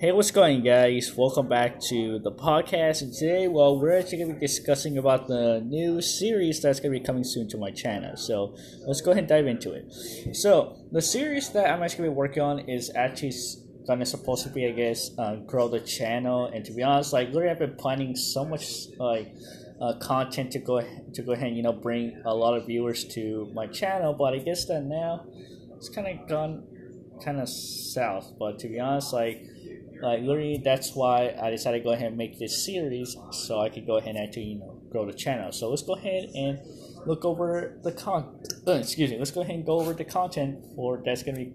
Hey, what's going, guys? Welcome back to the podcast. And today, well, we're actually going to be discussing about the new series that's going to be coming soon to my channel. So let's go ahead and dive into it. So the series that I'm actually going to be working on is actually gonna supposed to be, I guess, uh, grow the channel. And to be honest, like, literally, I've been planning so much like uh, content to go to go ahead and you know bring a lot of viewers to my channel. But I guess that now it's kind of gone kind of south. But to be honest, like like literally that's why I decided to go ahead and make this series so I could go ahead and actually you know grow the channel. So let's go ahead and look over the con. Uh, excuse me. Let's go ahead and go over the content for that's gonna be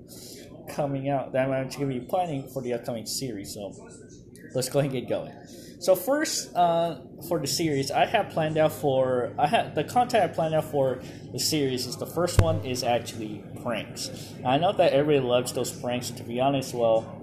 coming out that I'm actually gonna be planning for the upcoming series. So let's go ahead and get going. So first, uh, for the series, I have planned out for I have the content I planned out for the series is the first one is actually pranks. I know that everybody loves those pranks. To be honest, well,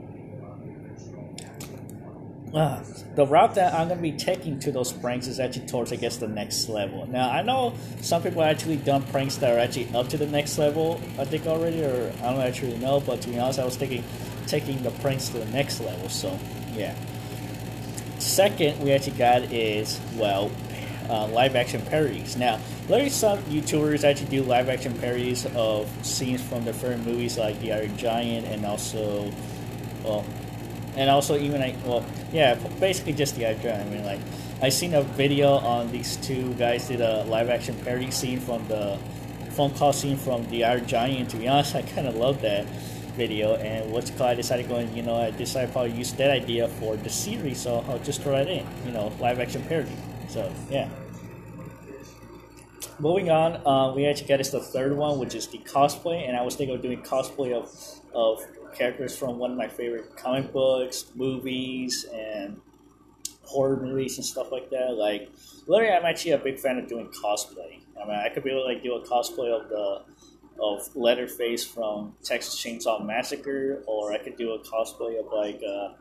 uh, the route that I'm gonna be taking to those pranks is actually towards I guess the next level. Now I know some people actually done pranks that are actually up to the next level. I think already, or I don't actually know. But to be honest, I was thinking taking the pranks to the next level. So yeah. Second, we actually got is well, uh, live action parodies. Now, are some YouTubers actually do live action parodies of scenes from favorite movies like The Iron Giant and also, well, and also even like well yeah basically just the idea i mean like i seen a video on these two guys did a live action parody scene from the phone call scene from the Iron Giant. To be honest, I kind of love that video. And what's called, I decided going, you know, I decided probably use that idea for the series, so I'll just throw it in, you know, live action parody. So yeah. Moving on, uh, we actually got us the third one, which is the cosplay, and I was thinking of doing cosplay of of characters from one of my favorite comic books, movies, and horror movies and stuff like that. Like, literally, I'm actually a big fan of doing cosplay. I mean, I could be able to like do a cosplay of the of Leatherface from Texas Chainsaw Massacre, or I could do a cosplay of like, uh,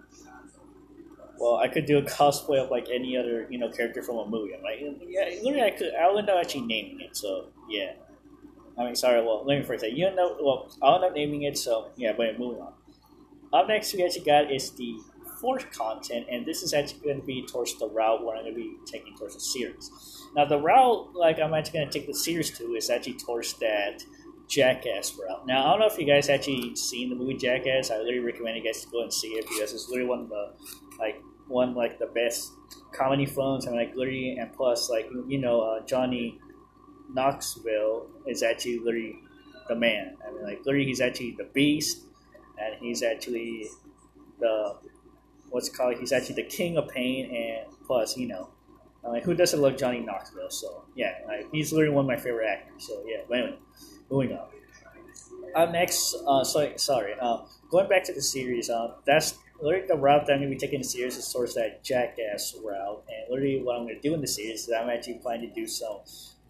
well, I could do a cosplay of like any other you know character from a movie. I'm like, yeah, literally, I could. I'll end up actually naming it. So yeah. I mean, sorry. Well, let me first say you know. Well, I'll end up naming it. So yeah, but moving on. Up next, we actually got is the fourth content, and this is actually going to be towards the route where I'm going to be taking towards the series. Now, the route like I'm actually going to take the series to is actually towards that Jackass route. Now, I don't know if you guys actually seen the movie Jackass. I really recommend you guys to go and see it because it's literally one of the like one like the best comedy films. I and like literally, and plus like you know uh, Johnny Knoxville is actually literally the man. I mean, like literally, he's actually the beast, and he's actually the what's called. He's actually the king of pain, and plus, you know, like who doesn't love Johnny Knoxville? So yeah, like, he's literally one of my favorite actors. So yeah, but anyway, moving on. Uh, next, uh, sorry, sorry. Uh, going back to the series, uh, that's literally the route that I'm to be taking the series is towards that jackass route. And literally, what I'm to do in the series is I'm actually planning to do some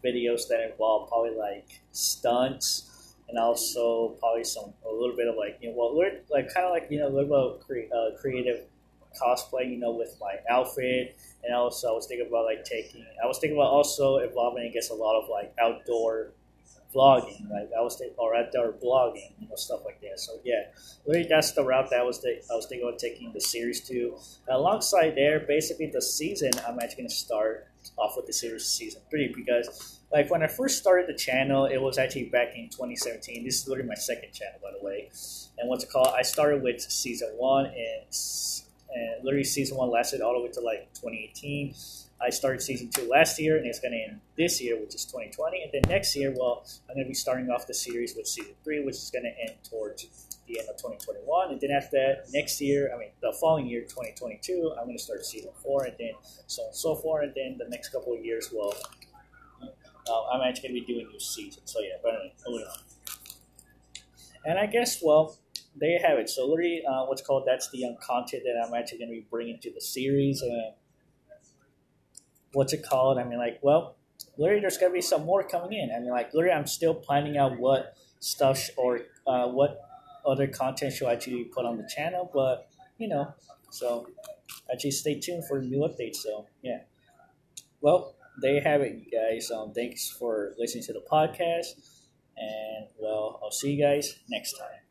videos that involve probably like stunts and also probably some a little bit of like you know well we're like kind of like you know a little bit of cre- uh, creative cosplay you know with my outfit. And also I was thinking about like taking I was thinking about also involving I guess a lot of like outdoor vlogging like I was thinking or outdoor blogging you know stuff like that so yeah really that's the route that I was th- I was thinking of taking the series to alongside there basically the season I'm actually to start off with the series season three because like when I first started the channel, it was actually back in 2017. This is literally my second channel, by the way. And what's it called? I started with season one, and and literally season one lasted all the way to like 2018. I started season two last year, and it's going to end this year, which is 2020. And then next year, well, I'm going to be starting off the series with season three, which is going to end towards the end of 2021. And then after that, next year, I mean, the following year, 2022, I'm going to start season four, and then so on and so forth. And then the next couple of years, well, uh, I'm actually going to be doing new seasons. So yeah, but anyway, moving on. And I guess, well, there you have it. So literally, uh, what's called that's the um, content that I'm actually going to be bringing to the series. And what's it called? I mean, like, well, literally, there's going to be some more coming in. I mean, like, literally, I'm still planning out what stuff or uh, what other content should I actually put on the channel, but you know, so actually stay tuned for new updates. So yeah, well, there you have it, you guys. Um, thanks for listening to the podcast, and well, I'll see you guys next time.